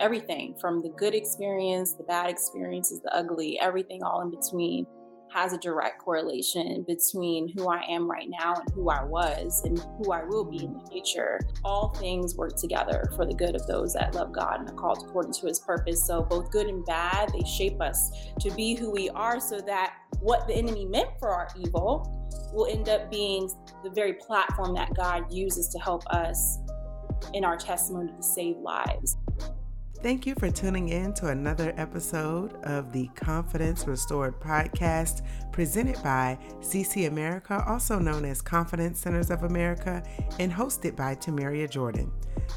everything from the good experience, the bad experiences, the ugly, everything all in between has a direct correlation between who I am right now and who I was and who I will be in the future. All things work together for the good of those that love God and are called according to his purpose. So, both good and bad, they shape us to be who we are so that what the enemy meant for our evil will end up being the very platform that God uses to help us in our testimony to save lives. Thank you for tuning in to another episode of the Confidence Restored podcast presented by CC America, also known as Confidence Centers of America, and hosted by Tomeria Jordan.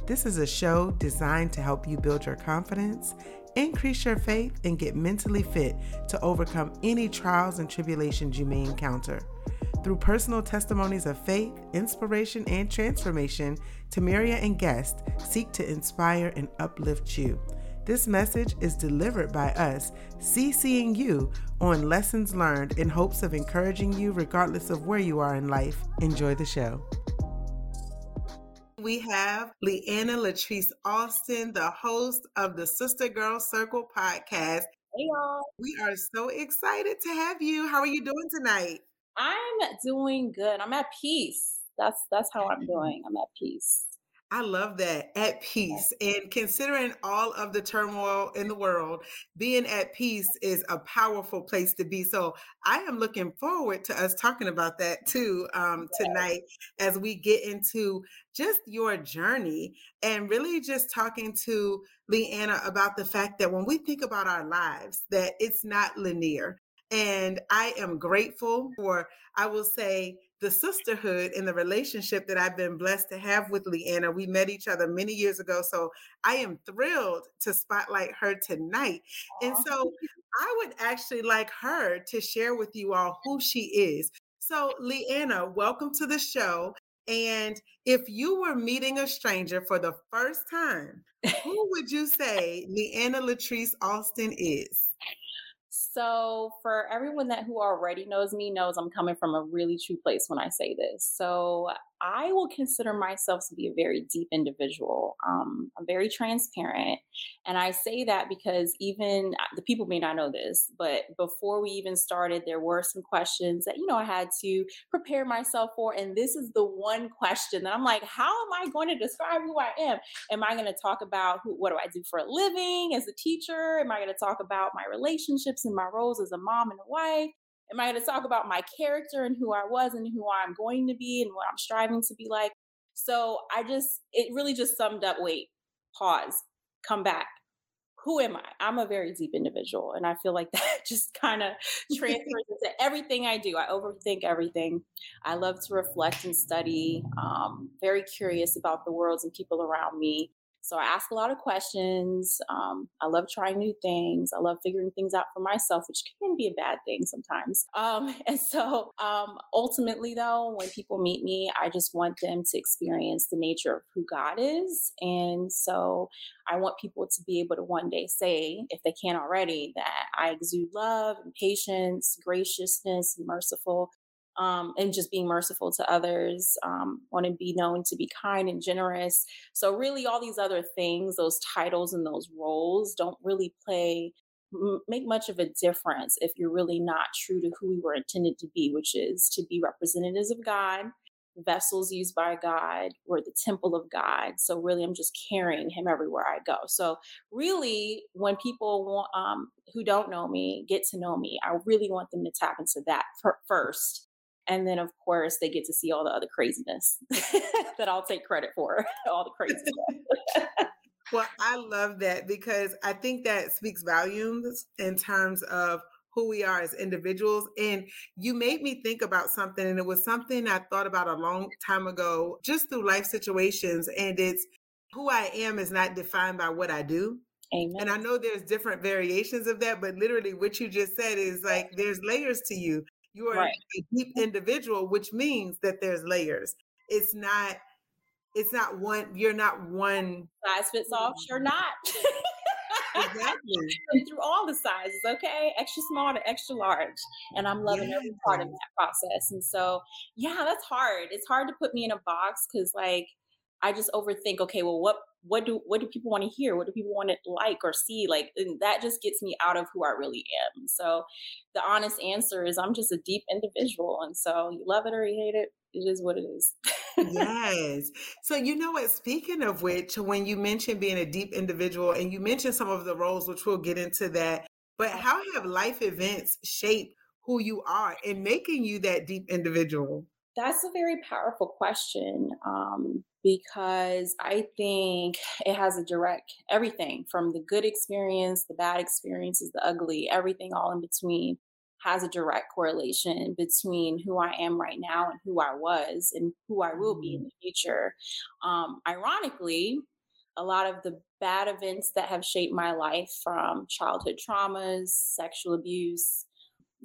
This is a show designed to help you build your confidence, increase your faith, and get mentally fit to overcome any trials and tribulations you may encounter. Through personal testimonies of faith, inspiration, and transformation, Tomeria and guests seek to inspire and uplift you. This message is delivered by us, CCing you on lessons learned in hopes of encouraging you regardless of where you are in life. Enjoy the show. We have Leanna Latrice Alston, the host of the SistaGirl Circle podcast. Hey, y'all. We are so excited to have you. How are you doing tonight? I'm doing good. I'm at peace. That's that's how I'm doing. I'm at peace. I love that at peace. And considering all of the turmoil in the world, being at peace is a powerful place to be. So I am looking forward to us talking about that too um, tonight as we get into just your journey and really just talking to Leanna about the fact that when we think about our lives, that it's not linear. And I am grateful for, I will say, the sisterhood and the relationship that I've been blessed to have with Leanna. We met each other many years ago. So I am thrilled to spotlight her tonight. Aww. And so I would actually like her to share with you all who she is. So, Leanna, welcome to the show. And if you were meeting a stranger for the first time, who would you say Leanna Latrice Alston is? So for everyone that who already knows me knows I'm coming from a really true place when I say this. So I will consider myself to be a very deep individual. Um, I'm very transparent. And I say that because even uh, the people may not know this, but before we even started, there were some questions that, you know, I had to prepare myself for. And this is the one question that I'm like, how am I going to describe who I am? Am I going to talk about who, what do I do for a living as a teacher? Am I going to talk about my relationships and my roles as a mom and a wife? Am I going to talk about my character and who I was and who I'm going to be and what I'm striving to be like? So I just, it really just summed up wait, pause, come back. Who am I? I'm a very deep individual. And I feel like that just kind of transfers into everything I do. I overthink everything. I love to reflect and study, um, very curious about the worlds and people around me. So I ask a lot of questions. Um, I love trying new things. I love figuring things out for myself, which can be a bad thing sometimes. Um, and so um, ultimately, though, when people meet me, I just want them to experience the nature of who God is. And so I want people to be able to one day say, if they can't already, that I exude love and patience, graciousness, and merciful um, and just being merciful to others, um, want to be known to be kind and generous. So, really, all these other things, those titles and those roles don't really play, make much of a difference if you're really not true to who we were intended to be, which is to be representatives of God, vessels used by God. We're the temple of God. So, really, I'm just carrying Him everywhere I go. So, really, when people want, um, who don't know me get to know me, I really want them to tap into that first and then, of course, they get to see all the other craziness that I'll take credit for, all the craziness. well, I love that because I think that speaks volumes in terms of who we are as individuals. And you made me think about something, and it was something I thought about a long time ago, just through life situations. And it's who I am is not defined by what I do. Amen. And I know there's different variations of that, but literally what you just said is like there's layers to you. You are right. a deep individual, which means that there's layers. It's not, it's not one, you're not one size fits mm-hmm. all. Sure not. exactly. through all the sizes, okay? Extra small to extra large. And I'm loving yeah. every part of that process. And so, yeah, that's hard. It's hard to put me in a box because, like, I just overthink, okay, well, what what do what do people want to hear? What do people want to like or see? Like and that just gets me out of who i really am. So the honest answer is i'm just a deep individual and so you love it or you hate it it is what it is. Yes. So you know what? Speaking of which when you mentioned being a deep individual and you mentioned some of the roles which we'll get into that but how have life events shaped who you are and making you that deep individual that's a very powerful question um, because I think it has a direct everything from the good experience, the bad experiences, the ugly, everything all in between has a direct correlation between who I am right now and who I was and who I will be in mm-hmm. the future. Um, ironically, a lot of the bad events that have shaped my life from childhood traumas, sexual abuse,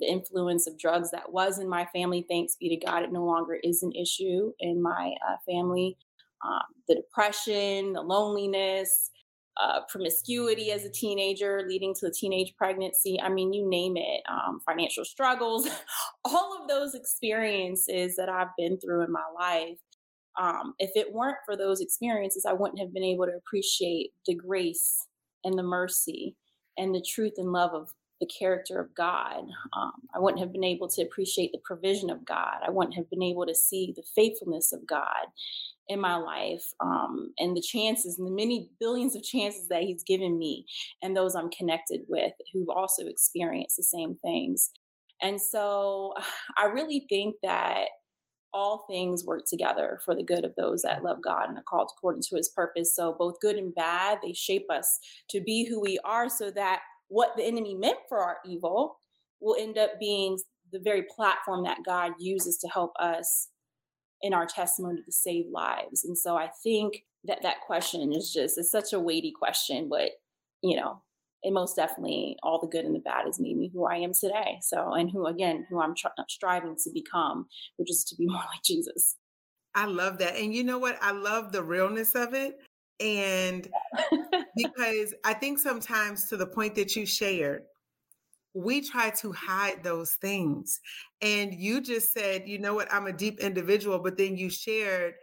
the influence of drugs that was in my family. Thanks be to God, it no longer is an issue in my uh, family. Um, the depression, the loneliness, uh, promiscuity as a teenager leading to a teenage pregnancy. I mean, you name it, um, financial struggles, all of those experiences that I've been through in my life. Um, if it weren't for those experiences, I wouldn't have been able to appreciate the grace and the mercy and the truth and love of the character of God. Um, I wouldn't have been able to appreciate the provision of God. I wouldn't have been able to see the faithfulness of God in my life um, and the chances and the many billions of chances that He's given me and those I'm connected with who've also experienced the same things. And so I really think that all things work together for the good of those that love God and are called according to his purpose. So, both good and bad, they shape us to be who we are so that what the enemy meant for our evil will end up being the very platform that God uses to help us in our testimony to save lives. And so I think that that question is just it's such a weighty question, but you know, it most definitely all the good and the bad has made me who I am today. So, and who again, who I'm tr- striving to become, which is to be more like Jesus. I love that. And you know what? I love the realness of it. And because I think sometimes to the point that you shared, we try to hide those things. And you just said, you know what, I'm a deep individual, but then you shared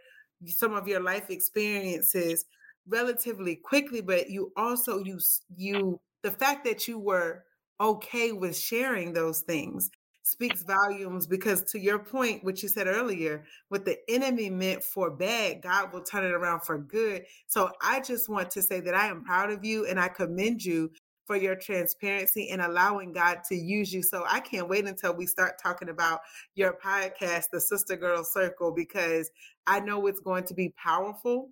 some of your life experiences relatively quickly, but you also you you the fact that you were okay with sharing those things speaks volumes because to your point what you said earlier what the enemy meant for bad god will turn it around for good. So i just want to say that i am proud of you and i commend you for your transparency and allowing god to use you. So i can't wait until we start talking about your podcast the sistagirl circle because i know it's going to be powerful.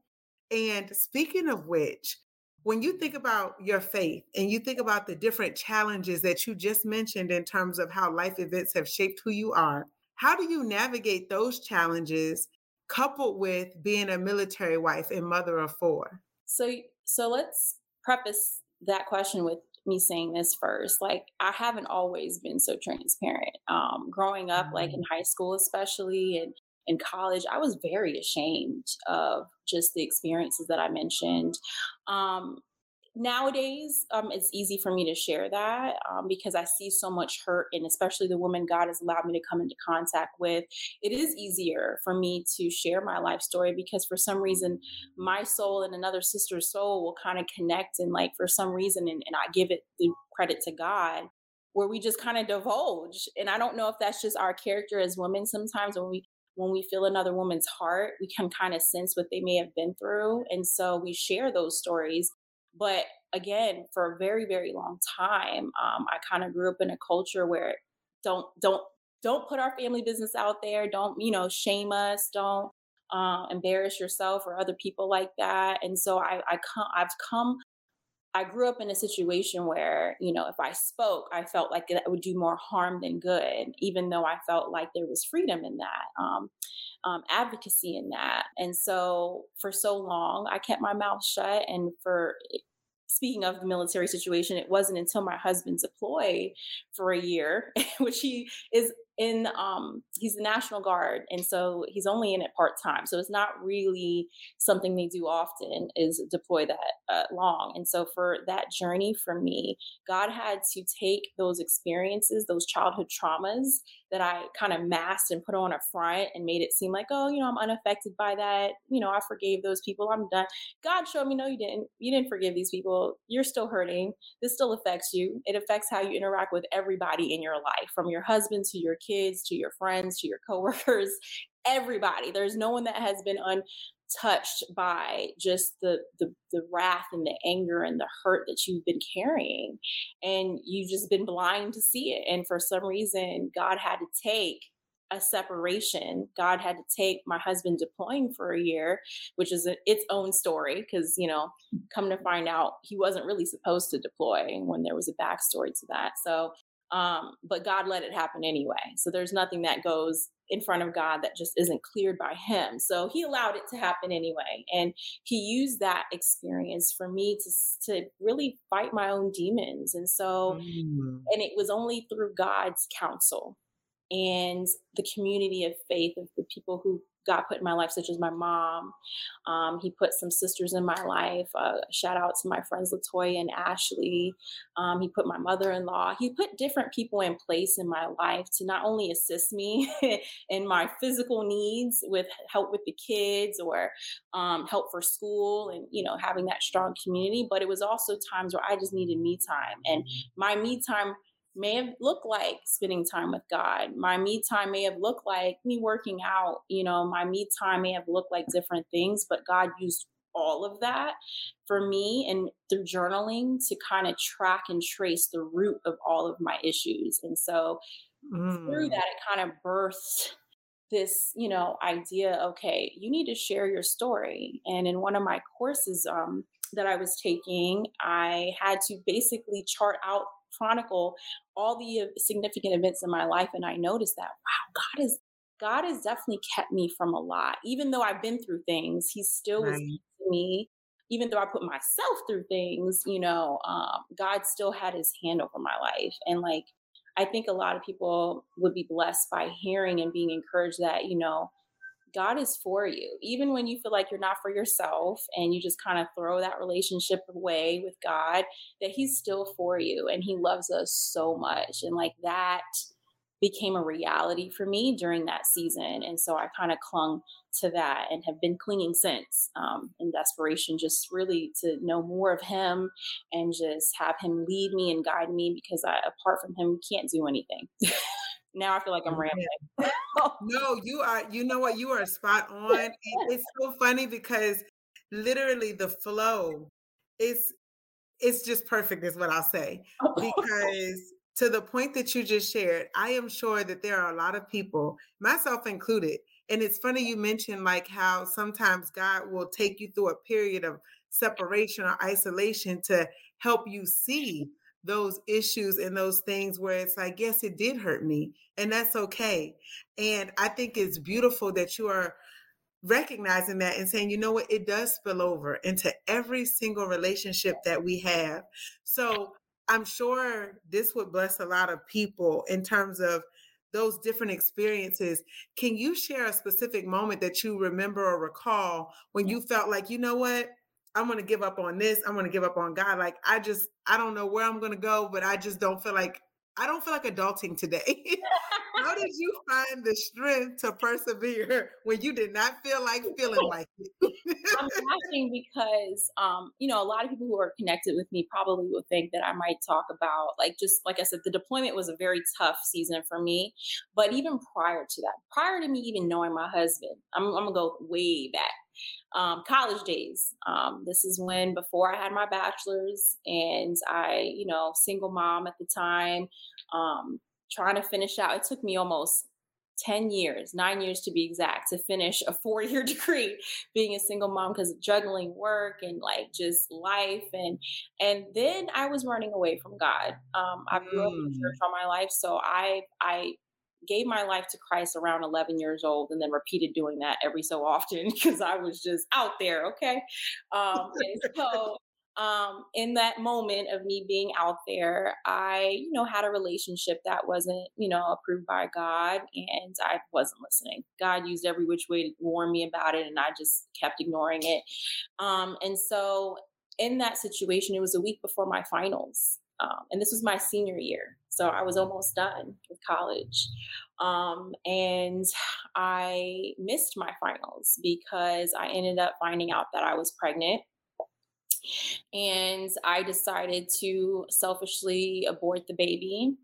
And speaking of which when you think about your faith and you think about the different challenges that you just mentioned in terms of how life events have shaped who you are, how do you navigate those challenges coupled with being a military wife and mother of four? So so let's preface that question with me saying this first like i haven't always been so transparent um growing up like in mm-hmm. high school especially and in college, I was very ashamed of just the experiences that I mentioned. Um, nowadays, um, it's easy for me to share that um, because I see so much hurt, and especially the women God has allowed me to come into contact with. It is easier for me to share my life story because for some reason, my soul and another sister's soul will kind of connect, and like for some reason, and, and I give it the credit to God where we just kind of divulge. And I don't know if that's just our character as women sometimes when we when we feel another woman's heart, we can kind of sense what they may have been through. And so we share those stories. But again, for a very, very long time, um, I kind of grew up in a culture where don't, don't, don't put our family business out there. Don't, you know, shame us. Don't uh, embarrass yourself or other people like that. And so I, I come, I've come I grew up in a situation where, you know, if I spoke, I felt like that would do more harm than good, even though I felt like there was freedom in that, um, um, advocacy in that. And so for so long, I kept my mouth shut. And for speaking of the military situation, it wasn't until my husband deployed for a year, which he is in um he's the national guard and so he's only in it part-time so it's not really something they do often is deploy that uh, long and so for that journey for me god had to take those experiences those childhood traumas that i kind of masked and put on a front and made it seem like oh you know i'm unaffected by that. You know i forgave those people. I'm done. God showed me no you didn't. You didn't forgive these people. You're still hurting. This still affects you. It affects how you interact with everybody in your life from your husband to your kids, to your friends, to your coworkers, everybody. There's no one that has been untouched by just the, the the wrath and the anger and the hurt that you've been carrying and you've just been blind to see it and for some reason god had to take a separation. God had to take my husband deploying for a year, which is a, its own story because, you know, come to find out he wasn't really supposed to deploy when there was a backstory to that. So um, but God let it happen anyway. So there's nothing that goes in front of God that just isn't cleared by Him. So He allowed it to happen anyway. And He used that experience for me to, to really fight my own demons. And so, mm. and it was only through God's counsel and the community of faith of the people who God put in my life, such as my mom. Um, he put some sisters in my life. Uh, shout out to my friends Latoya and Ashley. Um, he put my mother in law. He put different people in place in my life to not only assist me in my physical needs with help with the kids or um, help for school and, you know, having that strong community, but it was also times where I just needed me time. And my me time may have looked like spending time with God. My me time may have looked like me working out. You know, my me time may have looked like different things, but God used all of that for me and through journaling to kind of track and trace the root of all of my issues. And so mm. through that, it kind of birthed this you know idea okay you need to share your story. And in one of my courses um, that i was taking i had to basically chart out chronicle all the significant events in my life and I noticed that wow God is God has definitely kept me from a lot. Even though I've been through things he still right. was me. Even though I put myself through things you know um, God still had his hand over my life. And like I think a lot of people would be blessed by hearing and being encouraged that you know God is for you. Even when you feel like you're not for yourself and you just kind of throw that relationship away with God, that He's still for you and He loves us so much. And like that became a reality for me during that season. And so I kind of clung to that and have been clinging since um, in desperation, just really to know more of Him and just have Him lead me and guide me because I, apart from Him, we can't do anything. Now I feel like I'm rambling. no, you are. You know what? You are spot on. it's so funny because literally the flow is it's just perfect, is what I'll say. Because to the point that you just shared, I am sure that there are a lot of people, myself included. And it's funny you mentioned like how sometimes God will take you through a period of separation or isolation to help you see those issues and those things where it's like, yes, it did hurt me, and that's okay. And I think it's beautiful that you are recognizing that and saying, you know what, it does spill over into every single relationship that we have. So I'm sure this would bless a lot of people in terms of those different experiences. Can you share a specific moment that you remember or recall when you felt like, you know what? I'm going to give up on this. I'm going to give up on God. Like, I just, I don't know where I'm going to go, but I just don't feel like, I don't feel like adulting today. How did you find the strength to persevere when you did not feel like feeling like it? I'm laughing because, um, you know, a lot of people who are connected with me probably will think that I might talk about, like, just like I said, the deployment was a very tough season for me. But even prior to that, prior to me even knowing my husband, I'm, I'm gonna go way back um, college days. Um, this is when before I had my bachelor's, and I, you know, single mom at the time, um, trying to finish out. It took me almost 10 years, nine years to be exact, to finish a four year degree being a single mom because of juggling work and like just life. And and then I was running away from God. Um, I grew mm. up in church all my life. So I I gave my life to Christ around 11 years old and then repeated doing that every so often because I was just out there. Okay. Um, and so um, in that moment of me being out there, I, you know, had a relationship that wasn't, you know, approved by God and I wasn't listening. God used every which way to warn me about it and I just kept ignoring it. Um, and so in that situation, it was a week before my finals. Um, and this was my senior year. So I was almost done with college. Um, and I missed my finals because I ended up finding out that I was pregnant and I decided to selfishly abort the baby.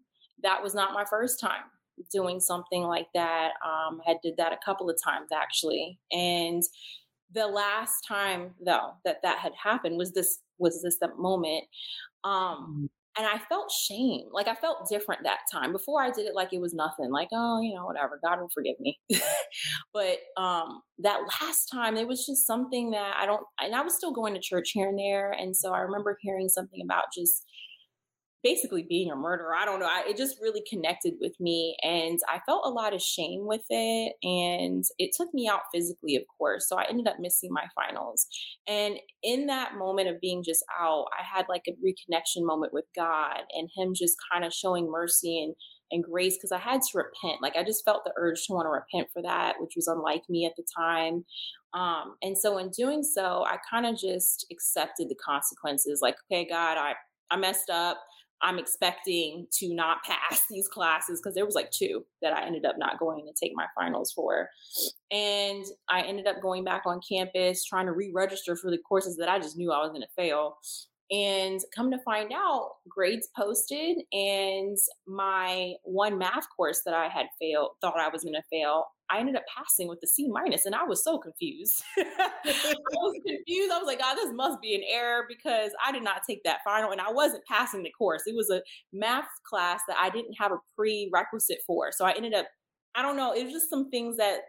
That was not my first time doing something like that. Um, I did that a couple of times actually, and the last time though that that had happened was this was this that moment. Um, mm and I felt shame. Like I felt different that time. Before I did it like it was nothing. Like, oh, you know, whatever. God will forgive me. but um that last time it was just something that I don't and I was still going to church here and there. And so I remember hearing something about just basically being a murderer. I don't know. I, it just really connected with me. And I felt a lot of shame with it. And it took me out physically, of course. So I ended up missing my finals. And in that moment of being just out, I had like a reconnection moment with God and Him just kind of showing mercy and and grace because I had to repent. Like I just felt the urge to want to repent for that, which was unlike me at the time. Um, and so in doing so, I kind of just accepted the consequences. Like, okay, God, I I messed up. I'm expecting to not pass these classes because there was like two that I ended up not going to take my finals for. And I ended up going back on campus trying to re-register for the courses that I just knew I was going to fail. And come to find out, grades posted, and my one math course that I had failed, thought I was going to fail, I ended up passing with the C minus, and I was so confused. I was confused. I was like, God, this must be an error because I did not take that final, and I wasn't passing the course. It was a math class that I didn't have a prerequisite for, so I ended up. I don't know. It was just some things that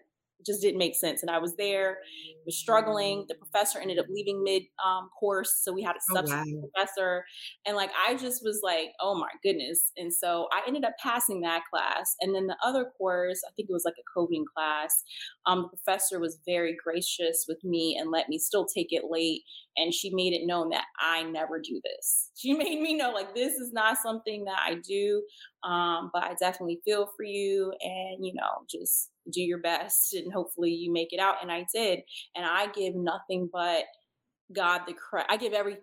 just didn't make sense. And I was there, was struggling. The professor ended up leaving mid um, course, so we had a substitute oh, wow. professor, and like I just was like, oh my goodness. And so I ended up passing that class, and then the other course, I think it was like a coding class. Um, the professor was very gracious with me and let me still take it late, and she made it known that I never do this. She made me know like this is not something that I do, um, but I definitely feel for you, and you know just do your best and hopefully you make it out. And I did. And I give nothing but God the credit. I give every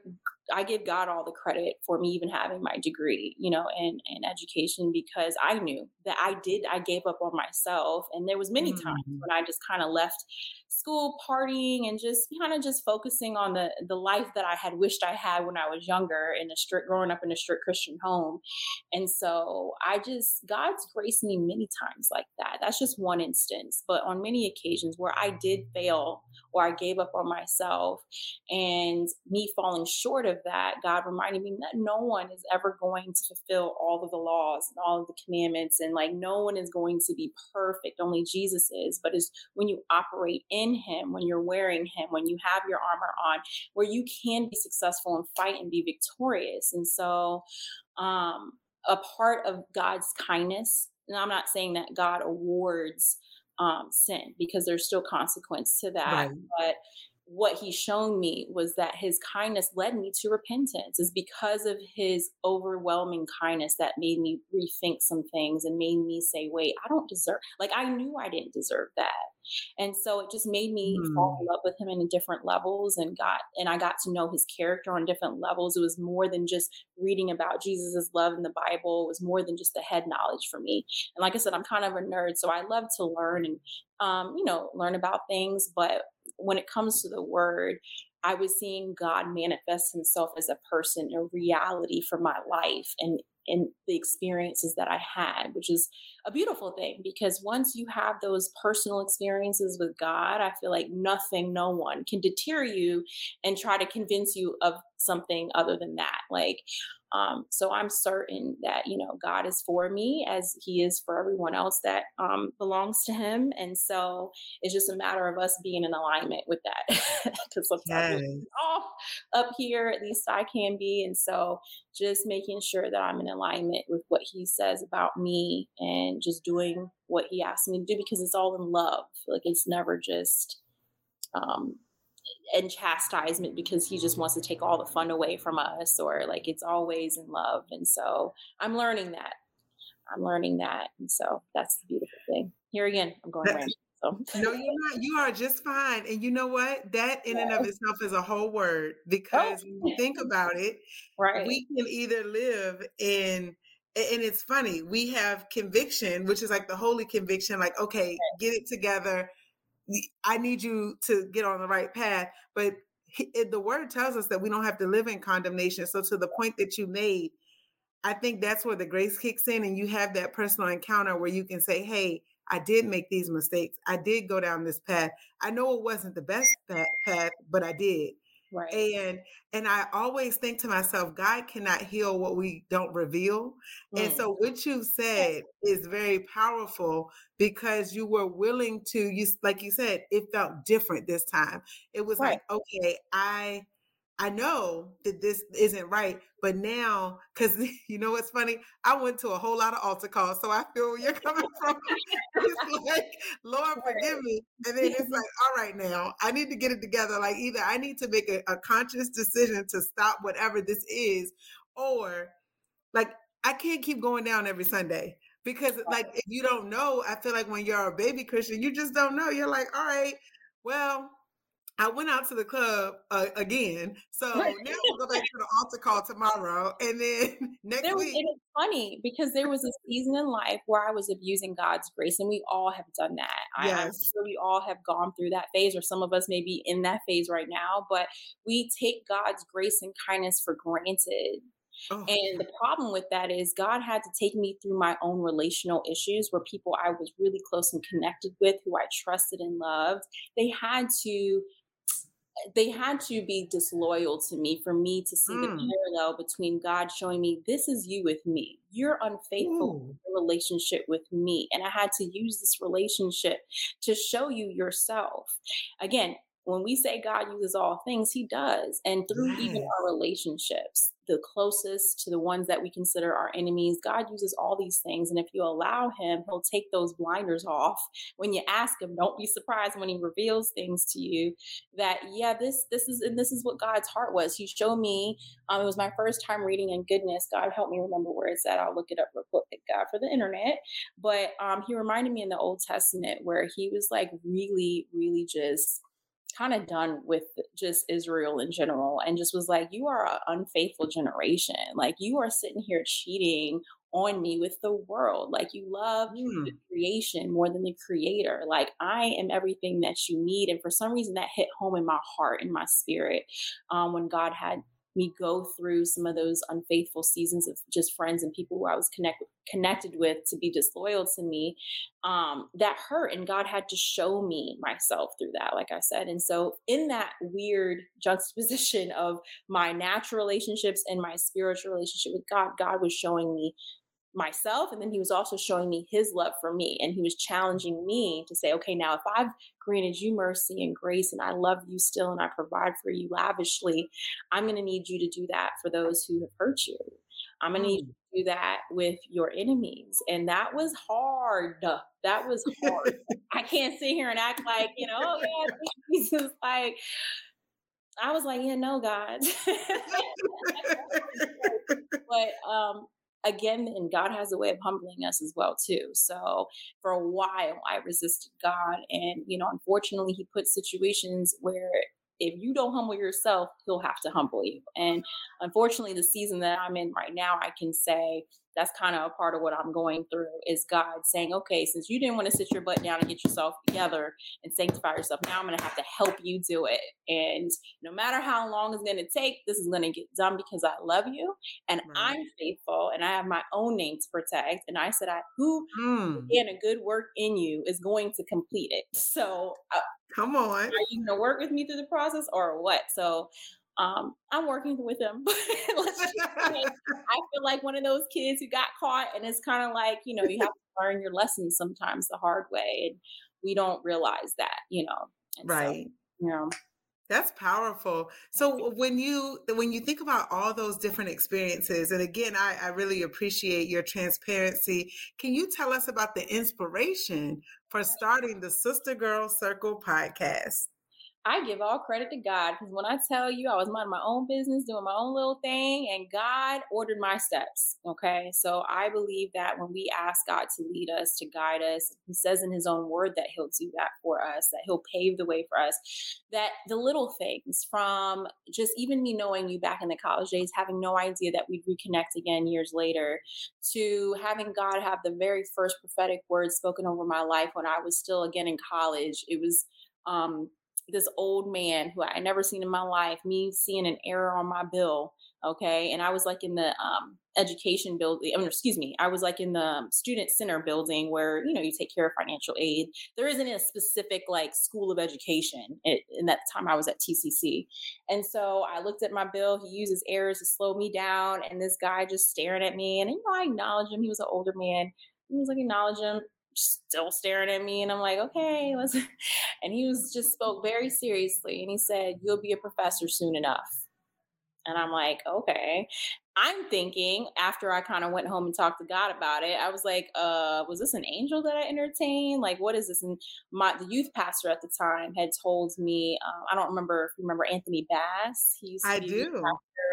I give God all the credit for me even having my degree, you know, in, in education because I knew that I did, I gave up on myself. And there was many mm-hmm. times when I just kind of left school partying and just kind of just focusing on the the life that I had wished I had when I was younger in a strict growing up in a strict Christian home. And so I just God's graced me many times like that. That's just one instance, but on many occasions where I did fail or I gave up on myself and me falling short of that, God reminded me that no one is ever going to fulfill all of the laws and all of the commandments and like no one is going to be perfect. Only Jesus is, but it's when you operate in in him, when you're wearing him, when you have your armor on, where you can be successful and fight and be victorious. And so, um, a part of God's kindness, and I'm not saying that God awards um, sin because there's still consequence to that, right. but what he's shown me was that his kindness led me to repentance is because of his overwhelming kindness that made me rethink some things and made me say wait i don't deserve like i knew i didn't deserve that and so it just made me mm. fall in love with him in different levels and got and I got to know his character on different levels. It was more than just reading about Jesus's love in the Bible. It was more than just the head knowledge for me. And like I said, I'm kind of a nerd, so I love to learn and um, you know, learn about things. But when it comes to the word, I was seeing God manifest himself as a person, a reality for my life. And in the experiences that I had, which is a beautiful thing because once you have those personal experiences with God, I feel like nothing, no one can deter you and try to convince you of something other than that. Like, um, so I'm certain that, you know, God is for me as he is for everyone else that um, belongs to him. And so it's just a matter of us being in alignment with that. Because sometimes yes. off up here, at least I can be. And so just making sure that I'm in alignment with what he says about me and just doing what he asks me to do because it's all in love. Like it's never just um and chastisement because he just wants to take all the fun away from us or like it's always in love and so i'm learning that i'm learning that and so that's the beautiful thing here again i'm going around so. no, you're not. You are just fine. And you know what? That in and of itself is a whole word oh. because oh. when you think about it, right. we can either live in and it's funny, we have conviction, which is like the holy conviction, like, okay, get it together. I need you to get on the right path. But the word tells us that we don't have to live in condemnation. So, to the point that you made, I think that's where the grace kicks in, and you have that personal encounter where you can say, Hey, I did make these mistakes. I did go down this path. I know it wasn't the best path, but I did. Right. And and I always think to myself, God cannot heal what we don't reveal. Mm. And so what you said is very powerful because you were willing to you like you said, it felt different this time. It was right. like, okay, I I know that this isn't right, but now, because you know what's funny? I went to a whole lot of altar calls, so I feel where you're coming from. it's like, Lord, forgive me. And then it's like, all right, now I need to get it together. Like, either I need to make a, a conscious decision to stop whatever this is, or like, I can't keep going down every Sunday because, like, if you don't know, I feel like when you're a baby Christian, you just don't know. You're like, all right, well, I went out to the club uh, again. So now we'll go back to the altar call tomorrow. And then next there, week. It is funny because there was a season in life where I was abusing God's grace, and we all have done that. Yes. Sure we all have gone through that phase, or some of us may be in that phase right now, but we take God's grace and kindness for granted. Oh. And the problem with that is God had to take me through my own relational issues where people I was really close and connected with, who I trusted and loved, they had to they had to be disloyal to me for me to see mm. the parallel between God showing me this is you with me. You're unfaithful relationship with me. And I had to use this relationship to show you yourself. Again, when we say God uses all things, He does. And through even our relationships, the closest to the ones that we consider our enemies, God uses all these things. And if you allow Him, He'll take those blinders off. When you ask Him, don't be surprised when He reveals things to you that, yeah, this, this is, and this is what God's heart was. He showed me, um, it was my first time reading in goodness. God help me remember where it's at. I'll look it up real quick, God, for the internet. But um, He reminded me in the Old Testament where He was like really, really just kind of done with just Israel in general and just was like, You are an unfaithful generation. Like, you are sitting here cheating on me with the world. Like, you love mm. the creation more than the creator. Like, I am everything that you need. And for some reason, that hit home in my heart, in my spirit, um, when God had me go through some of those unfaithful seasons of just friends and people who I was connect, connected with to be disloyal to me, um, that hurt. And God had to show me myself through that, like I said. And so, in that weird juxtaposition of my natural relationships and my spiritual relationship with God, God was showing me myself and then he was also showing me his love for me and he was challenging me to say okay now if i've granted you mercy and grace and i love you still and i provide for you lavishly i'm going to need you to do that for those who have hurt you i'm going to need mm. you to do that with your enemies and that was hard that was hard i can't sit here and act like you know oh yeah jesus like I was like, yeah, no, God. but um, again and god has a way of humbling us as well too. So for a while i resisted god and you know unfortunately he put situations where if you don't humble yourself he'll have to humble you and unfortunately the season that i'm in right now i can say that's kind of a part of what I'm going through is God saying, okay, since you didn't want to sit your butt down and get yourself together and sanctify yourself, now I'm going to have to help you do it. And no matter how long it's going to take, this is going to get done because I love you and. I'm faithful and I have my own name to protect. And I said, I, who mm. in a good work in you is going to complete it. So uh, come on. Are you going to work with me through the process or what? So um, I'm working with him. I feel like one of those kids who got caught, and it's kind of like you know you have to learn your lessons sometimes the hard way, and we don't realize that, you know. And right. So, you know. That's powerful. So when you when you think about all those different experiences, and again, I, I really appreciate your transparency. Can you tell us about the inspiration for starting the SistaGirl Circle podcast? I give all credit to God because when I tell you I was minding my own business, doing my own little thing, and God ordered my steps. Okay. So I believe that when we ask God to lead us, to guide us, He says in His own word that He'll do that for us, that He'll pave the way for us, that the little things from just even me knowing you back in the college days, having no idea that we'd reconnect again years later, to having God have the very first prophetic words spoken over my life when I was still again in college. It was, um, this old man who I never seen in my life, me seeing an error on my bill. Okay. And I was like in the um, education building, I mean, excuse me, I was like in the student center building where, you know, you take care of financial aid. There isn't a specific like school of education. It, and that time I was at TCC. And so I looked at my bill. He uses errors to slow me down. And this guy just staring at me. And, you know, I acknowledged him. He was an older man. He was like, acknowledge him still staring at me and i'm like okay. Let's and he was just spoke very seriously and he said you'll be a professor soon enough. And i'm like okay i'm thinking after i kind of went home and talked to god about it i was like uh was this an angel that i entertained like what is this and my the youth pastor at the time had told me uh, i don't remember if you remember anthony bass he's i do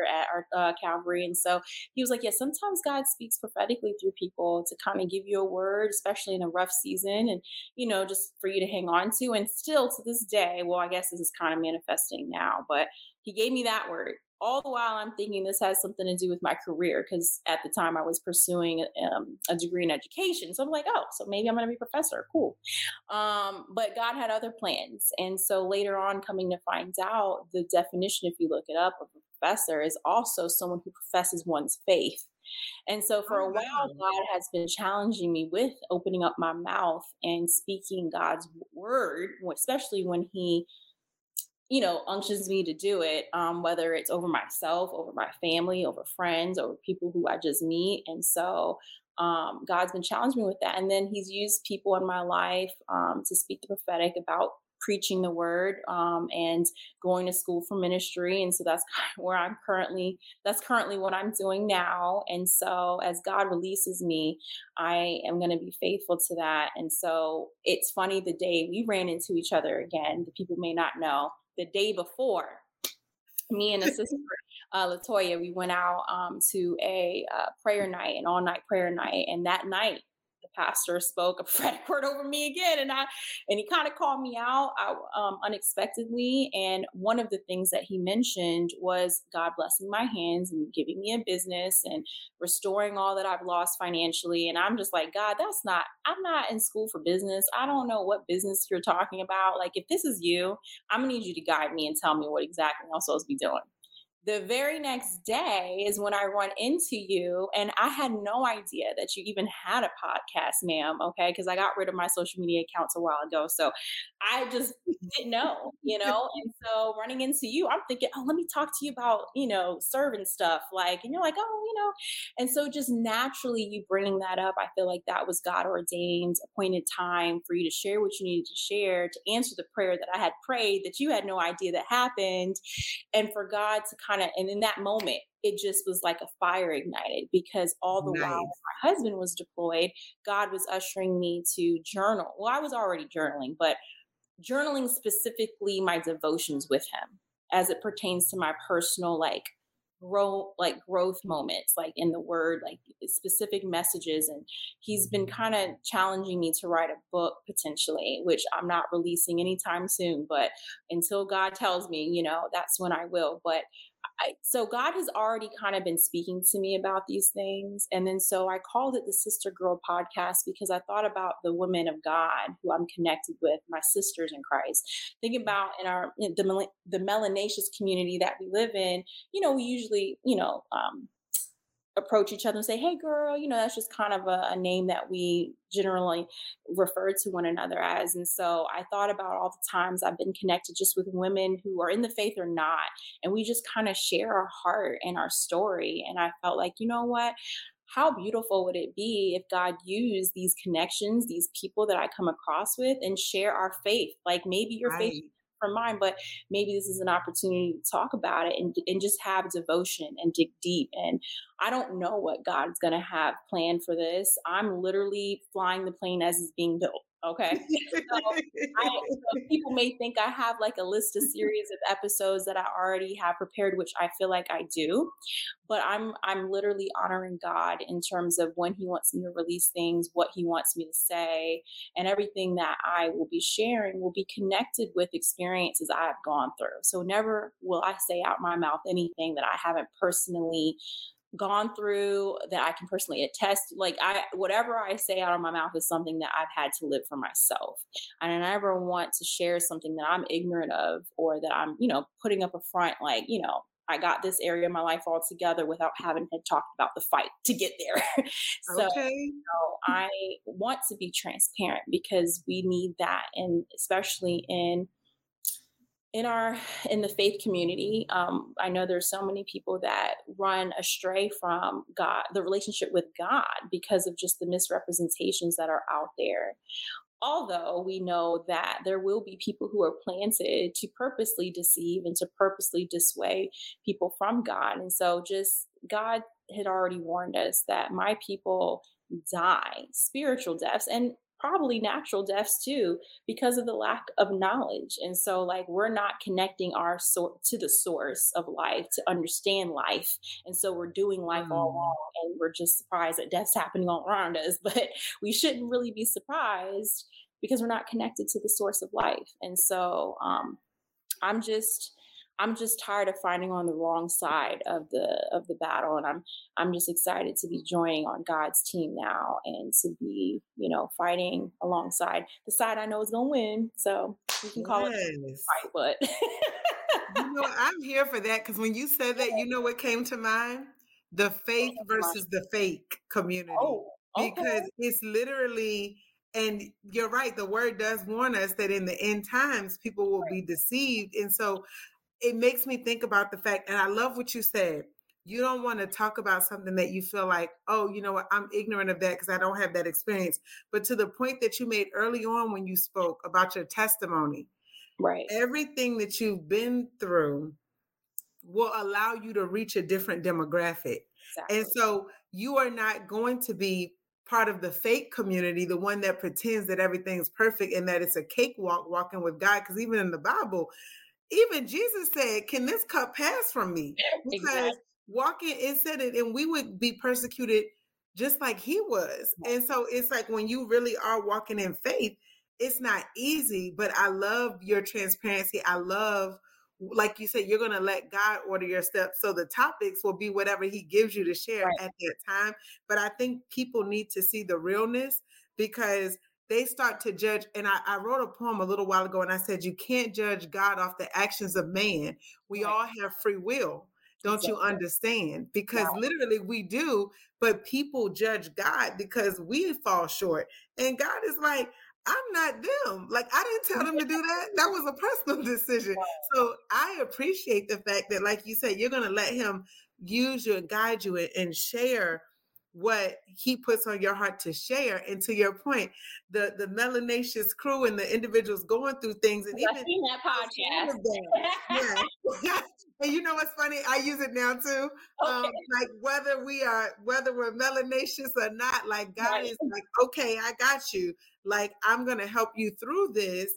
at our uh, Calvary. And so he was like, Yeah, sometimes God speaks prophetically through people to kind of give you a word, especially in a rough season, and, you know, just for you to hang on to. And still to this day, well, I guess this is kind of manifesting now, but he gave me that word all the while i'm thinking this has something to do with my career because at the time i was pursuing um, a degree in education. So i'm like oh so maybe i'm going to be a professor. Cool. Um, but god had other plans. And so later on coming to find out the definition if you look it up of a professor is also someone who professes one's faith. And so for a oh, while, God has been challenging me with opening up my mouth and speaking God's word, especially when He, you know, unctions me to do it, um, whether it's over myself, over my family, over friends, over people who I just meet. And so um, God's been challenging me with that. And then He's used people in my life um, to speak the prophetic about preaching the word um, and going to school for ministry and so that's where i'm currently that's currently what i'm doing now and so as god releases me i am going to be faithful to that and so it's funny the day we ran into each other again the people may not know the day before me and a sister uh, latoya we went out um, to a uh, prayer night an all-night prayer night and that night pastor spoke a prophetic word over me again and i and he kind of called me out um, unexpectedly and one of the things that he mentioned was god blessing my hands and giving me a business and restoring all that i've lost financially and i'm just like god that's not i'm not in school for business. I don't know what business you're talking about. Like if this is you i'm gonna need you to guide me and tell me what exactly i'm supposed to be doing the very next day is when I run into you, and I had no idea that you even had a podcast, ma'am. Okay, because I got rid of my social media accounts a while ago, so I just didn't know, you know. And so running into you, I'm thinking, oh, let me talk to you about, you know, serving stuff, like, and you're like, oh, you know, and so just naturally you bringing that up, I feel like that was God ordained, appointed time for you to share what you needed to share, to answer the prayer that I had prayed that you had no idea that happened, and for God to kind kind of, and in that moment, it just was like a fire ignited because all the nice. while my husband was deployed, God was ushering me to journal. Well, I was already journaling, but journaling specifically my devotions with him as it pertains to my personal like grow like growth moments like in the word like specific messages and he's been mm-hmm. kind of challenging me to write a book potentially which i'm not releasing anytime soon but until god tells me you know that's when i will but I, so God has already kind of been speaking to me about these things. And then so I called it the SistaGirl podcast because I thought about the women of God who I'm connected with, my sisters in Christ. Thinking about in our in the the melanaceous community that we live in, you know, we usually, you know, um, approach each other and say, "Hey, girl," you know, that's just kind of a, a, name that we generally refer to one another as. And so I thought about all the times I've been connected just with women who are in the faith or not, and we just kind of share our heart and our story. And I felt like, you know what? How beautiful would it be if God used these connections, these people that I come across with, and share our faith? Like maybe your right. faith from mine, but maybe this is an opportunity to talk about it and, and just have devotion and dig deep. And I don't know what God's going to have planned for this. I'm literally flying the plane as it's being built. Okay. So, I, so people may think I have like a list of series of episodes that I already have prepared, which I feel like I do. But I'm I'm literally honoring God in terms of when He wants me to release things, what He wants me to say, and everything that I will be sharing will be connected with experiences I've gone through. So never will I say out my mouth anything that I haven't personally gone through that I can personally attest. Like I, whatever I say out of my mouth is something that I've had to live for myself. And I never want to share something that I'm ignorant of or that I'm, you know, putting up a front like, you know, I got this area of my life all together without having had talked about the fight to get there. so okay. you know, I want to be transparent because we need that, and especially in in our in the faith community um, i know there's so many people that run astray from god the relationship with god because of just the misrepresentations that are out there. Although we know that there will be people who are planted to purposely deceive and to purposely dissuade people from god. And so just god had already warned us that my people die spiritual deaths. And probably natural deaths too because of the lack of knowledge and so like we're not connecting our sort to the source of life to understand life and so we're doing life mm. all wrong and we're just surprised that death's happening all around us but we shouldn't really be surprised because we're not connected to the source of life and so um i'm just I'm just tired of fighting on the wrong side of the of the battle, and I'm I'm just excited to be joining on God's team now and to be you know fighting alongside the side I know is going to win. So you can call yes. it fight, but you know I'm here for that because when you said that, you know what came to mind: the faith versus the fake community, oh, okay. because it's literally. And you're right, the word does warn us that in the end times, people will be deceived. And so it makes me think about the fact, and I love what you said. You don't want to talk about something that you feel like, oh, you know what, I'm ignorant of that because I don't have that experience. But to the point that you made early on when you spoke about your testimony, right? Everything that you've been through will allow you to reach a different demographic. Exactly. And so you are not going to be part of the fake community, the one that pretends that everything's perfect and that it's a cakewalk walking with God. Because even in the Bible, even Jesus said, Can this cup pass from me? Because exactly. walking, it said it, and we would be persecuted just like he was. And so it's like when you really are walking in faith, it's not easy, but I love your transparency. I love, like you said, you're going to let God order your steps. So the topics will be whatever he gives you to share right. at that time. But I think people need to see the realness because they start to judge. And I, I, wrote a poem a little while ago and I said, You can't judge God off the actions of man. We right. all have free will. Don't exactly. you understand? Because literally we do, but people judge God because we fall short. And God is like, I'm not them. Like I didn't tell them to do that. That was a personal decision. So I appreciate the fact that, like you said, you're gonna let him use you and guide you and share what he puts on your heart to share. And to your point, the the melanaceous crew and the individuals going through things, and even that podcast. yeah. and you know what's funny? I use it now too. Um, okay. Um, like whether we are whether we're melanaceous or not, like God right. is like, okay, I got you. Like I'm gonna help you through this,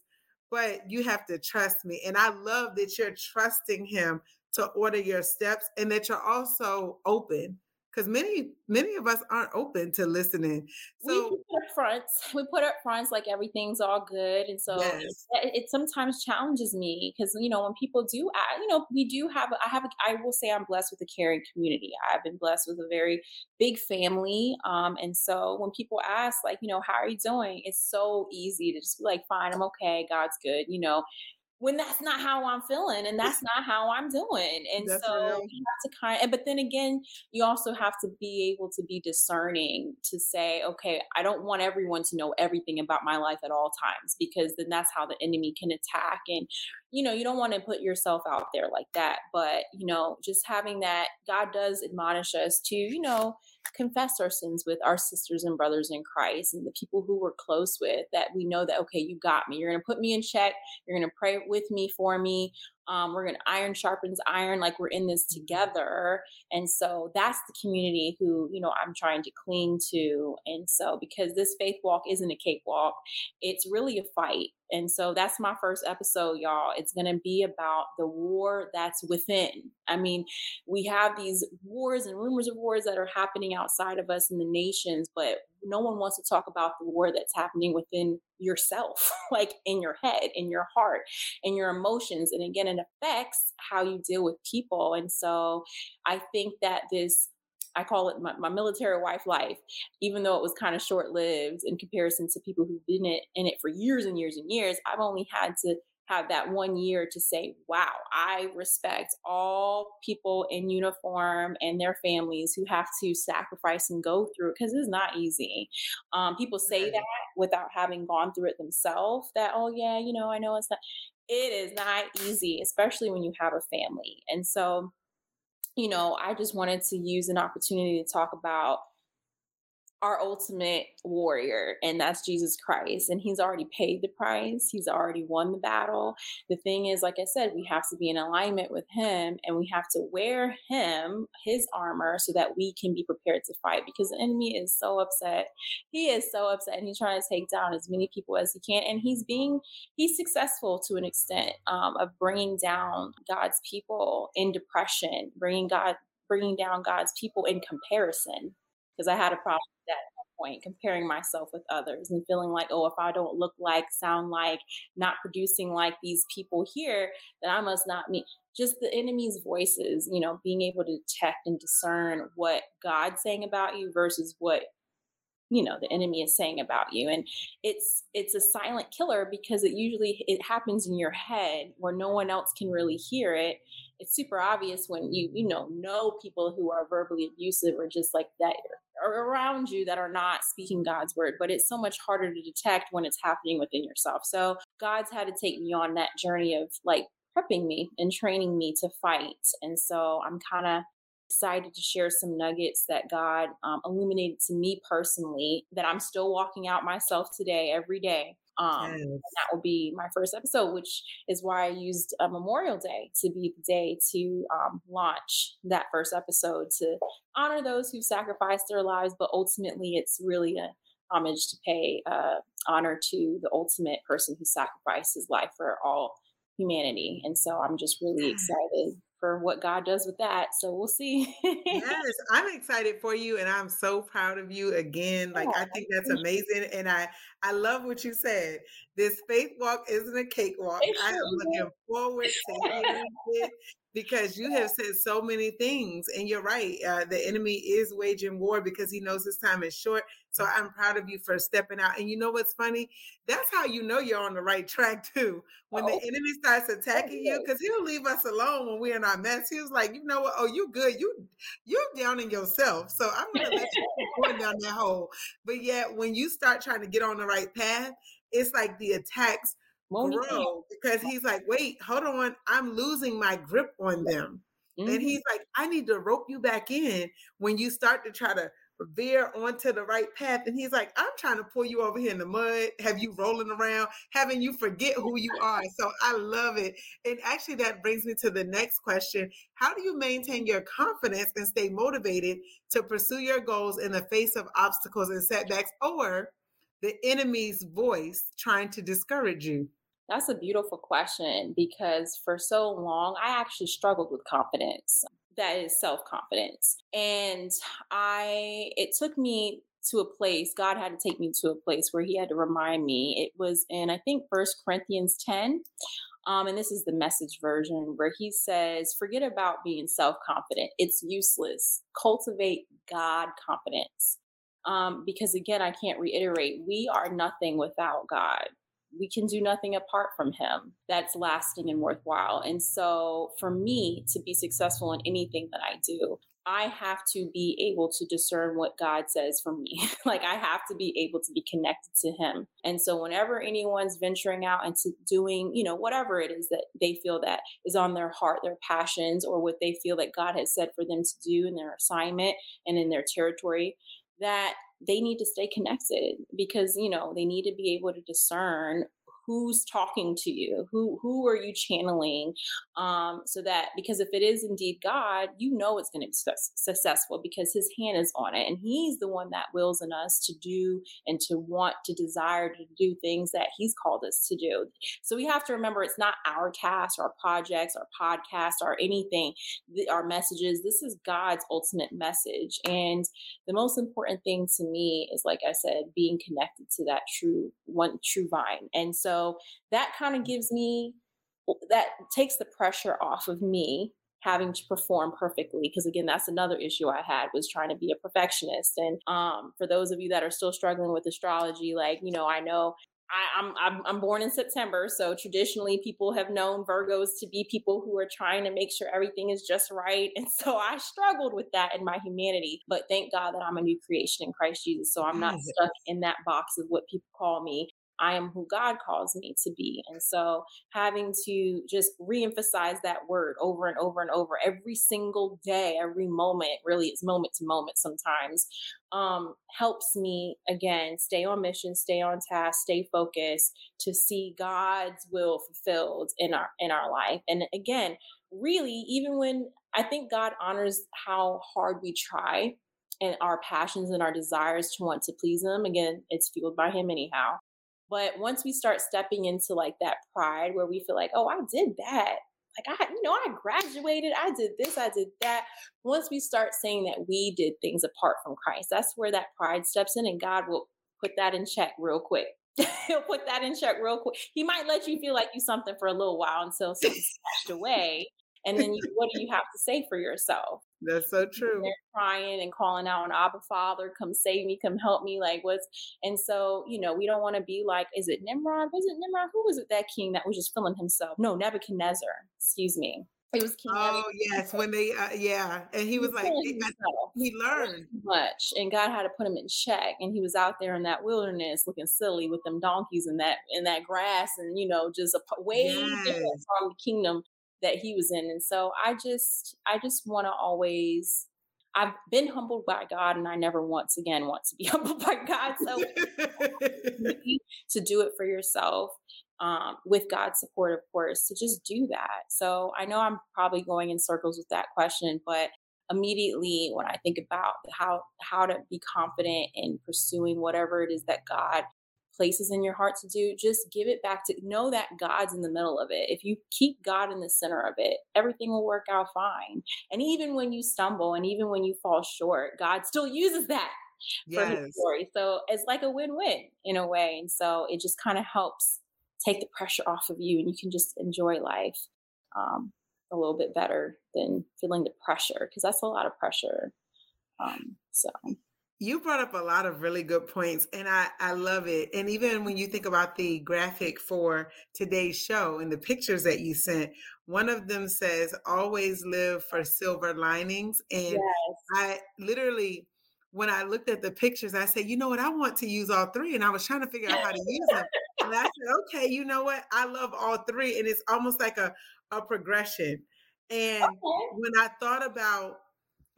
but you have to trust me. And I love that you're trusting him to order your steps and that you're also open because many many of us aren't open to listening. So we put up fronts. We put up fronts like everything's all good, and so yes. it, it, sometimes challenges me because you know when people do, ask, you know, we do have. I have. A, I will say I'm blessed with a caring community. I've been blessed with a very big family, um, and so when people ask, like, you know, how are you doing? It's so easy to just be like, fine, I'm okay, God's good, you know when that's not how I'm feeling and that's not how I'm doing. And that's so real. you have to kind of, but then again, you also have to be able to be discerning to say, okay, I don't want everyone to know everything about my life at all times because then that's how the enemy can attack. And, you know, you don't want to put yourself out there like that. But, you know, just having that, God does admonish us to, you know, confess our sins with our sisters and brothers in Christ and the people who we're close with that we know that, okay, you got me. You're going to put me in check. You're going to pray with me for me. Um, we're gonna iron sharpens iron, like we're in this mm-hmm. together. And so that's the community who, you know, I'm trying to cling to. And so because this faith walk isn't a cakewalk, it's really a fight. And so that's my first episode, y'all. It's going to be about the war that's within. I mean, we have these wars and rumors of wars that are happening outside of us in the nations, but no one wants to talk about the war that's happening within yourself, like in your head, in your heart, in your emotions. And again, it affects how you deal with people. And so I think that this I call it my, my, military wife life, even though it was kind of short lived in comparison to people who've been in it, in it for years and years and years. I've only had to have that one year to say, wow, I respect all people in uniform and their families who have to sacrifice and go through it because it's not easy. Um, people say that without having gone through it themselves, that, oh, yeah, you know, I know it's not. It is not easy, especially when you have a family. And so, you know, I just wanted to use an opportunity to talk about our ultimate warrior, and that's Jesus Christ. And he's already paid the price, he's already won the battle. The thing is, like I said, we have to be in alignment with him and we have to wear him, his armor, so that we can be prepared to fight because the enemy is so upset. He is so upset and he's trying to take down as many people as he can. And he's being, he's successful to an extent um, of bringing down God's people in depression, bringing God, bringing down God's people in comparison because I had a problem with that point, comparing myself with others and feeling like, oh, if I don't look like, sound like, not producing like these people here, then I must not meet. Just the enemy's voices, you know, being able to detect and discern what God's saying about you versus what you know the enemy is saying about you and it's it's a silent killer because it usually it happens in your head where no one else can really hear it it's super obvious when you you know know people who are verbally abusive or just like that are around you that are not speaking God's word, but it's so much harder to detect when it's happening within yourself. So God's had to take me on that journey of like prepping me and training me to fight. And so I'm kind of excited to share some nuggets that God um, illuminated to me personally that I'm still walking out myself today, every day. Um, yes. that will be my first episode, which is why I used a Memorial Day to be the day to um, launch that first episode to honor those who sacrificed their lives. But ultimately, it's really a homage to pay uh, honor to the ultimate person who sacrificed his life for all humanity. And so I'm just really excited for what God does with that. So we'll see. yes, I'm excited for you and I'm so proud of you again. Like I think that's amazing and I I love what you said. This faith walk isn't a cakewalk. I am looking forward to hearing it because you have said so many things and you're right uh, the enemy is waging war because he knows his time is short so i'm proud of you for stepping out and you know what's funny? That's how you know you're on the right track too when oh. the enemy starts attacking you because he'll leave us alone when we're in our mess. He was like you know what? Oh you good. You you're down in yourself. So i'm gonna let you going down that hole. But yet when you start trying to get on the right path it's like the attacks grow because he's like, wait, hold on, I'm losing my grip on them. Mm-hmm. And he's like, I need to rope you back in when you start to try to veer onto the right path. And he's like, I'm trying to pull you over here in the mud, have you rolling around, having you forget who you are. So I love it. And actually, that brings me to the next question How do you maintain your confidence and stay motivated to pursue your goals in the face of obstacles and setbacks or the enemy's voice trying to discourage you? That's a beautiful question because for so long, I actually struggled with confidence. That is self confidence. And I, it took me to a place, God had to take me to a place where He had to remind me. It was in, I think, First Corinthians 10. Um, and this is the message version where he says, forget about being self confident. It's useless. Cultivate God confidence. Um, because again, I can't reiterate, we are nothing without God we can do nothing apart from him that's lasting and worthwhile. And so, for me to be successful in anything that I do, I have to be able to discern what God says for me. like, I have to be able to be connected to Him. And so, whenever anyone's venturing out into doing, you know, whatever it is that they feel that is on their heart, their passions, or what they feel that God has said for them to do in their assignment and in their territory, that they need to stay connected because you know they need to be able to discern who's talking to you? Who who are you channeling um so that because if it is indeed god you know it's going to be successful because his hand is on it and he's the one that wills in us to do and to want to desire to do things that he's called us to do. So we have to remember it's not our tasks our projects our podcasts or anything our messages. This is god's ultimate message and the most important thing to me is like i said being connected to that true one true vine. And so that kind of gives me that takes the pressure off of me having to perform perfectly because again that's another issue i had was trying to be a perfectionist and um, for those of you that are still struggling with astrology like you know i know I, am I'm, I'm born in September, so traditionally people have known Virgos to be people who are trying to make sure everything is just right, and so I struggled with that in my humanity. But thank God that I'm a new creation in Christ Jesus, so I'm not stuck in that box of what people call me. I am who God calls me to be. And so having to just reemphasize that word over and over and over every single day, every moment, really it's moment to moment sometimes, um, helps me again stay on mission, stay on task, stay focused to see God's will fulfilled in our in our life. And again, really, even when I think God honors how hard we try and our passions and our desires to want to please him again it's fueled by him anyhow but once we start stepping into like that pride where we feel like, oh, I did that. Like I, you know, I graduated, I did this, I did that. Once we start saying that we did things apart from Christ, that's where that pride steps in and God will put that in check real quick. He'll put that in check real quick. He might let you feel like you something for a little while until something's snatched away. And then you, what do you have to say for yourself? That's so true. They're crying and calling out on Abba Father, come save me, come help me. Like what's and so, you know, we don't want to be like, is it Nimrod? Was it Nimrod? Who was it that king that was just feeling himself? No, Nebuchadnezzar. Excuse me. It was King. Oh yes, when they uh, yeah, and he, he was, was like he, he learned much, and God had to put him in check, and he was out there in that wilderness looking silly with them donkeys and that in that grass, and you know just a way yes. different from the kingdom that he was in. And so I just I just want to always I've been humbled by God and I never once again want to be humbled by God. So to do it for yourself um, with God's support, of course, to just do that. So I know I'm probably going in circles with that question, but immediately when I think about how how to be confident in pursuing whatever it is that God places in your heart to do, just give it back to know that God's in the middle of it. If you keep God in the center of it, everything will work out fine. And even when you stumble and even when you fall short, God still uses that yes. for his glory. So it's like a win-win in a way. And so it just kind of helps take the pressure off of you and you can just enjoy life um, a little bit better than feeling the pressure because that's a lot of pressure. Um, so you brought up a lot of really good points, and I, I love it. And even when you think about the graphic for today's show and the pictures that you sent, one of them says, always live for silver linings. And yes. I literally, when I looked at the pictures, I said, you know what, I want to use all three. And I was trying to figure out how to use them. And I said, okay, you know what, I love all three. And it's almost like a, a progression. And okay. when I thought about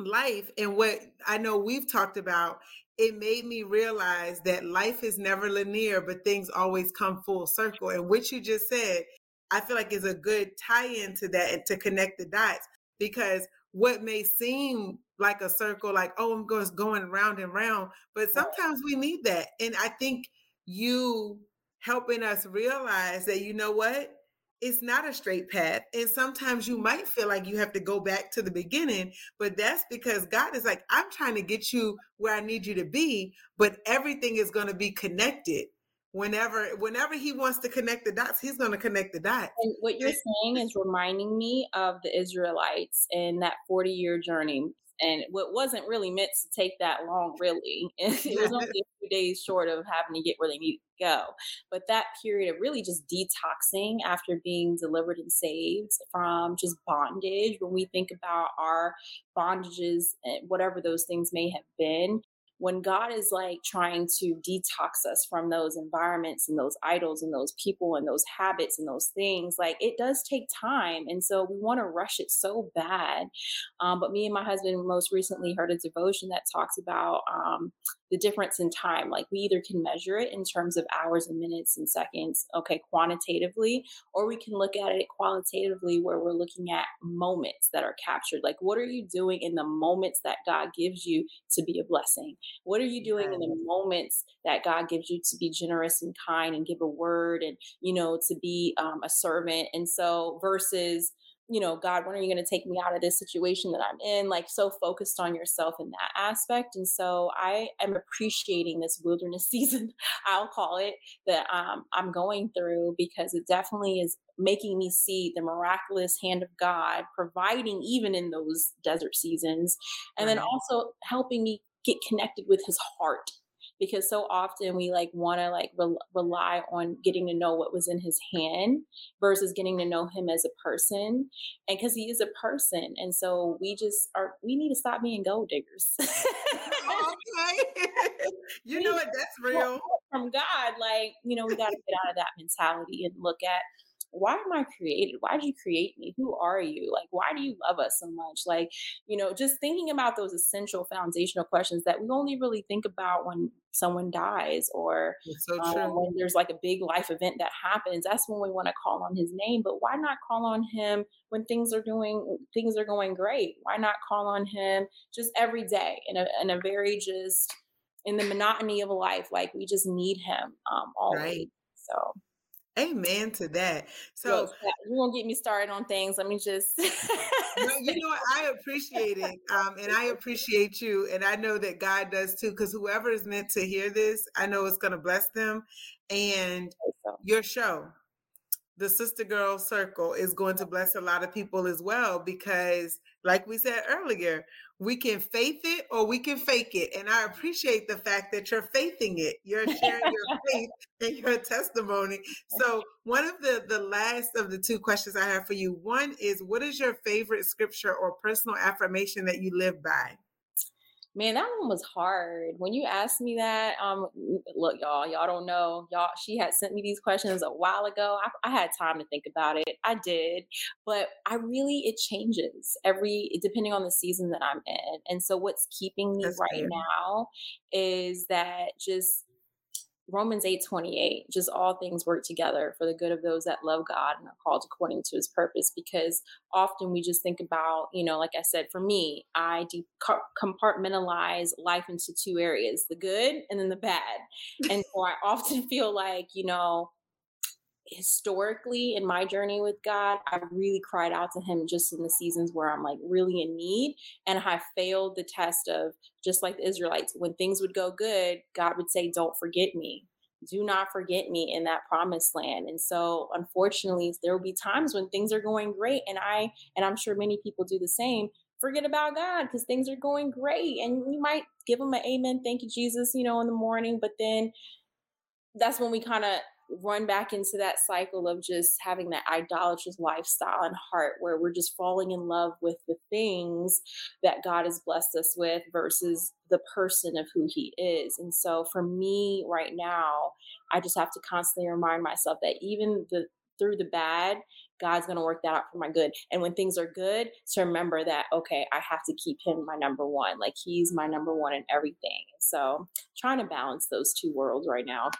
life and what I know we've talked about, it made me realize that life is never linear, but things always come full circle. And what you just said, I feel like is a good tie in to that and to connect the dots because what may seem like a circle, like, oh, I'm going, going round and round, but sometimes we need that. And I think you helping us realize that, you know what? It's not a straight path. And sometimes you might feel like you have to go back to the beginning, but that's because God is like, I'm trying to get you where I need you to be, but everything is going to be connected. Whenever whenever he wants to connect the dots, he's going to connect the dots. And what you're saying is reminding me of the Israelites in that 40 year journey and what wasn't really meant to take that long really it was only a few days short of having to get where they needed to go. But that period of really just detoxing after being delivered and saved from just bondage when we think about our bondages and whatever those things may have been when God is like trying to detox us from those environments and those idols and those people and those habits and those things, like it does take time. And so we want to rush it so bad. Um, but me and my husband most recently heard a devotion that talks about um, the difference in time. Like we either can measure it in terms of hours and minutes and seconds, okay, quantitatively, or we can look at it qualitatively where we're looking at moments that are captured. Like what are you doing in the moments that God gives you to be a blessing? What are you doing in the moments that God gives you to be generous and kind and give a word and, you know, to be um, a servant? And so versus, you know, God, when are you going to take me out of this situation that I'm in? Like, so focused on yourself in that aspect. And so I am appreciating this wilderness season, I'll call it, that um, I'm going through because it definitely is making me see the miraculous hand of God providing even in those desert seasons. And then also helping me get connected with his heart because so often we like want to like re- rely on getting to know what was in his hand versus getting to know him as a person and because he is a person and so we just are we need to stop being gold diggers. Oh, okay. You know what? That's real. from god like you know we got to get out of that mentality and look at why am I created? Why did you create me? Who are you? Like, why do you love us so much? Like, you know, just thinking about those essential foundational questions that we only really think about when someone dies or so um, when there's like a big life event that happens. That's when we want to call on his name. But why not call on him when things are doing things are going great? Why not call on him just every day in a in a very just in the monotony of life? Like we just need him um always. Right. So Amen to that. So you won't get me started on things. Let me just. no, you know what? I appreciate it, um, and I appreciate you, and I know that God does too. Because whoever is meant to hear this, I know it's going to bless them, and your show the sistagirl circle is going to bless a lot of people as well because like we said earlier we can faith it or we can fake it. And i appreciate the fact that you're faithing it. You're sharing your faith and your testimony. So one of the the last of the two questions i have for you one is what is your favorite scripture or personal affirmation that you live by Man, that one was hard. When you asked me that, um, look, y'all, y'all don't know, y'all. She had sent me these questions a while ago. I, I, had time to think about it. I did, but I really it changes every depending on the season that I'm in. And so, what's keeping me That's right fair. now is that just Romans 8 28, just all things work together for the good of those that love God and are called according to his purpose. Because often we just think about, you know, like I said, for me, I de- compartmentalize life into two areas the good and then the bad. and so I often feel like, you know, historically in my journey with God, I really cried out to Him just in the seasons where I'm like really in need. And I failed the test of just like the Israelites, when things would go good, God would say, Don't forget me. Do not forget me in that promised land. And so, unfortunately, there will be times when things are going great. And I, and I'm sure many people do the same, forget about God because things are going great. And you might give them an amen, thank you, Jesus, you know, in the morning. But then that's when we kind of run back into that cycle of just having that idolatrous lifestyle and heart where we're just falling in love with the things that God has blessed us with versus the person of who he is. And so for me right now, I just have to constantly remind myself that even the through the bad, God's going to work that out for my good. And when things are good, to remember that, okay, I have to keep him my number one. Like he's my number one in everything. So trying to balance those two worlds right now.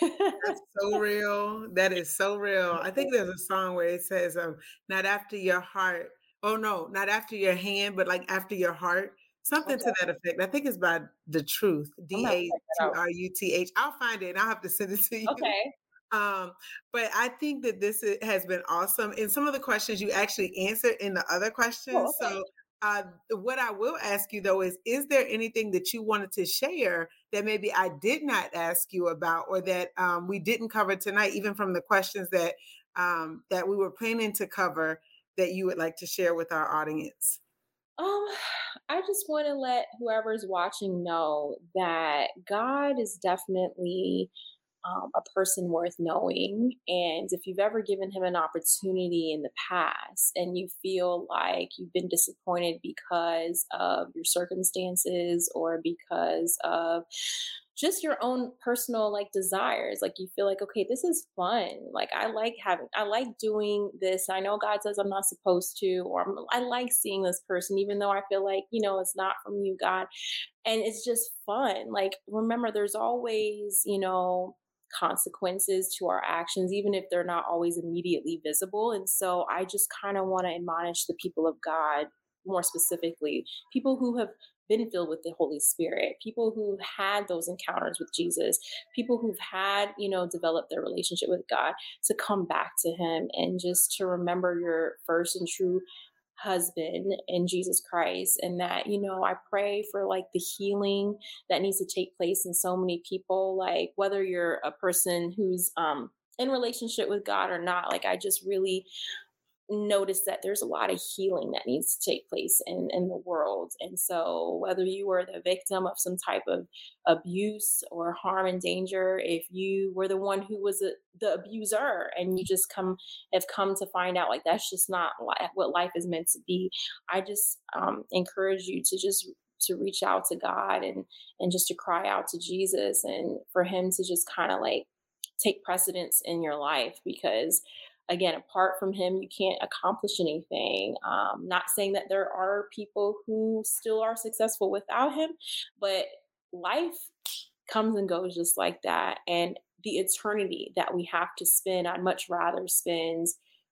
That's so real. That is so real. I think there's a song where it says, um, not after your heart. Oh no, not after your hand, but like after your heart. Something okay. to that effect. I think it's by Da Truth. D A T R U T H. I'll find it and I'll have to send it to you. Okay. Um, but I think that this has been awesome. And some of the questions you actually answered in the other oh, questions. Oh, okay. So uh, what I will ask you though is, is there anything that you wanted to share that maybe I did not ask you about, or that um, we didn't cover tonight, even from the questions that um, that we were planning to cover, that you would like to share with our audience? Um, I just want to let whoever's watching know that God is definitely um, a person worth knowing. And if you've ever given him an opportunity in the past and you feel like you've been disappointed because of your circumstances or because of just your own personal like desires like you feel like okay this is fun like i like having i like doing this i know god says i'm not supposed to or i like seeing this person even though i feel like you know it's not from you god and it's just fun like remember there's always you know consequences to our actions, even if they're not always immediately visible. And so I just kind of want to admonish the people of God more specifically, people who have been filled with the Holy Spirit, people who've had those encounters with Jesus, people who've had, you know, developed their relationship with God to come back to Him and just to remember your first and true husband in Jesus Christ. And that, you know, I pray for like the healing that needs to take place in so many people, like whether you're a person who's, um, in relationship with God or not, like I just really notice that there's a lot of healing that needs to take place in, in the world. And so, whether you were the victim of some type of abuse or harm and danger, if you were the one who was a, the abuser and you just come have come to find out like that's just not what life is meant to be, I just um, encourage you to just to reach out to God and and just to cry out to Jesus and for Him to just kind of like take precedence in your life because again, apart from him, you can't accomplish anything. Um, not saying that there are people who still are successful without him, but life comes and goes just like that. And the eternity that we have to spend, I'd much rather spend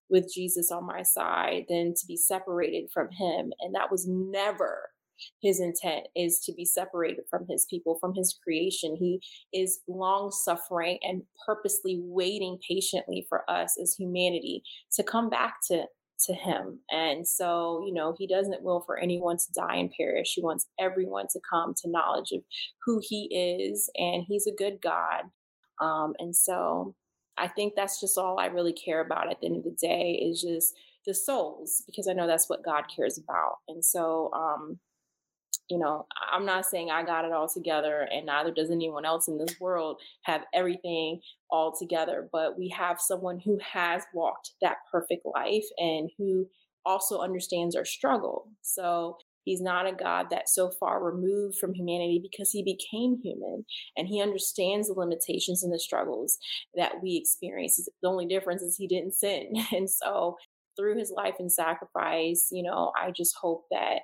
with Jesus on my side than to be separated from him. And that was never his intent is to be separated from his people, from his creation. He is long suffering and purposely waiting patiently for us as humanity to come back to to him. And so, you know, he doesn't will for anyone to die and perish. He wants everyone to come to knowledge of who he is and he's a good God. Um, and so I think that's just all I really care about at the end of the day is just the souls because I know that's what God cares about. And so um you know, I'm not saying I got it all together, and neither does anyone else in this world have everything all together, but we have someone who has walked that perfect life and who also understands our struggle. So he's not a God that's so far removed from humanity because he became human and he understands the limitations and the struggles that we experience. The only difference is he didn't sin. And so through his life and sacrifice, you know, I just hope that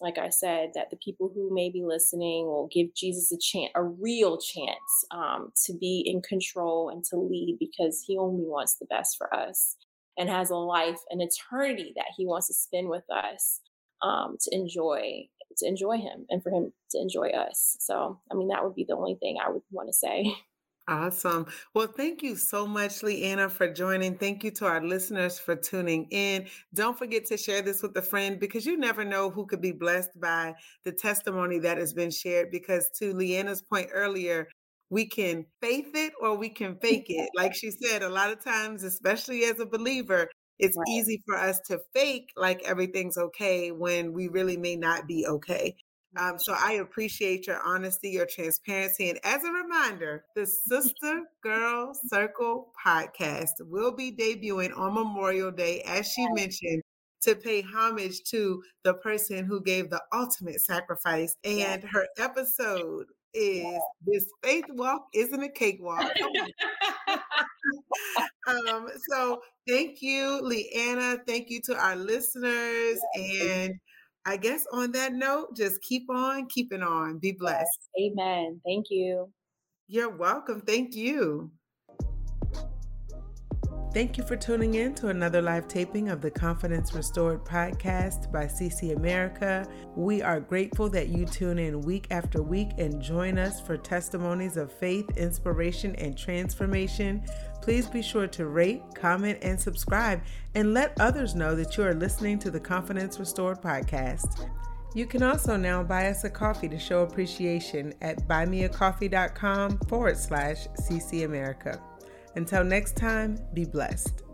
like I said, that the people who may be listening will give Jesus a chance, a real chance um, to be in control and to lead because he only wants the best for us and has a life, an eternity that he wants to spend with us um, to enjoy, to enjoy him and for him to enjoy us. So, I mean, that would be the only thing I would want to say. Awesome. Well, thank you so much, Leanna, for joining. Thank you to our listeners for tuning in. Don't forget to share this with a friend because you never know who could be blessed by the testimony that has been shared. Because, to Leanna's point earlier, we can faith it or we can fake it. Like she said, a lot of times, especially as a believer, it's right. easy for us to fake like everything's okay when we really may not be okay. Um, so I appreciate your honesty, your transparency. And as a reminder, the Sister Girl Circle podcast will be debuting on Memorial Day, as she mentioned, to pay homage to the person who gave the ultimate sacrifice. And her episode is This Faith Walk Isn't a Cakewalk. um, so thank you, Leanna. Thank you to our listeners. And I guess on that note, just keep on keeping on. Be blessed. Yes, amen. Thank you. You're welcome. Thank you. Thank you for tuning in to another live taping of the Confidence Restored podcast by CC America. We are grateful that you tune in week after week and join us for testimonies of faith, inspiration, and transformation. Please be sure to rate, comment, and subscribe, and let others know that you are listening to the Confidence Restored podcast. You can also now buy us a coffee to show appreciation at buymeacoffee.com forward slash CC America. Until next time, be blessed.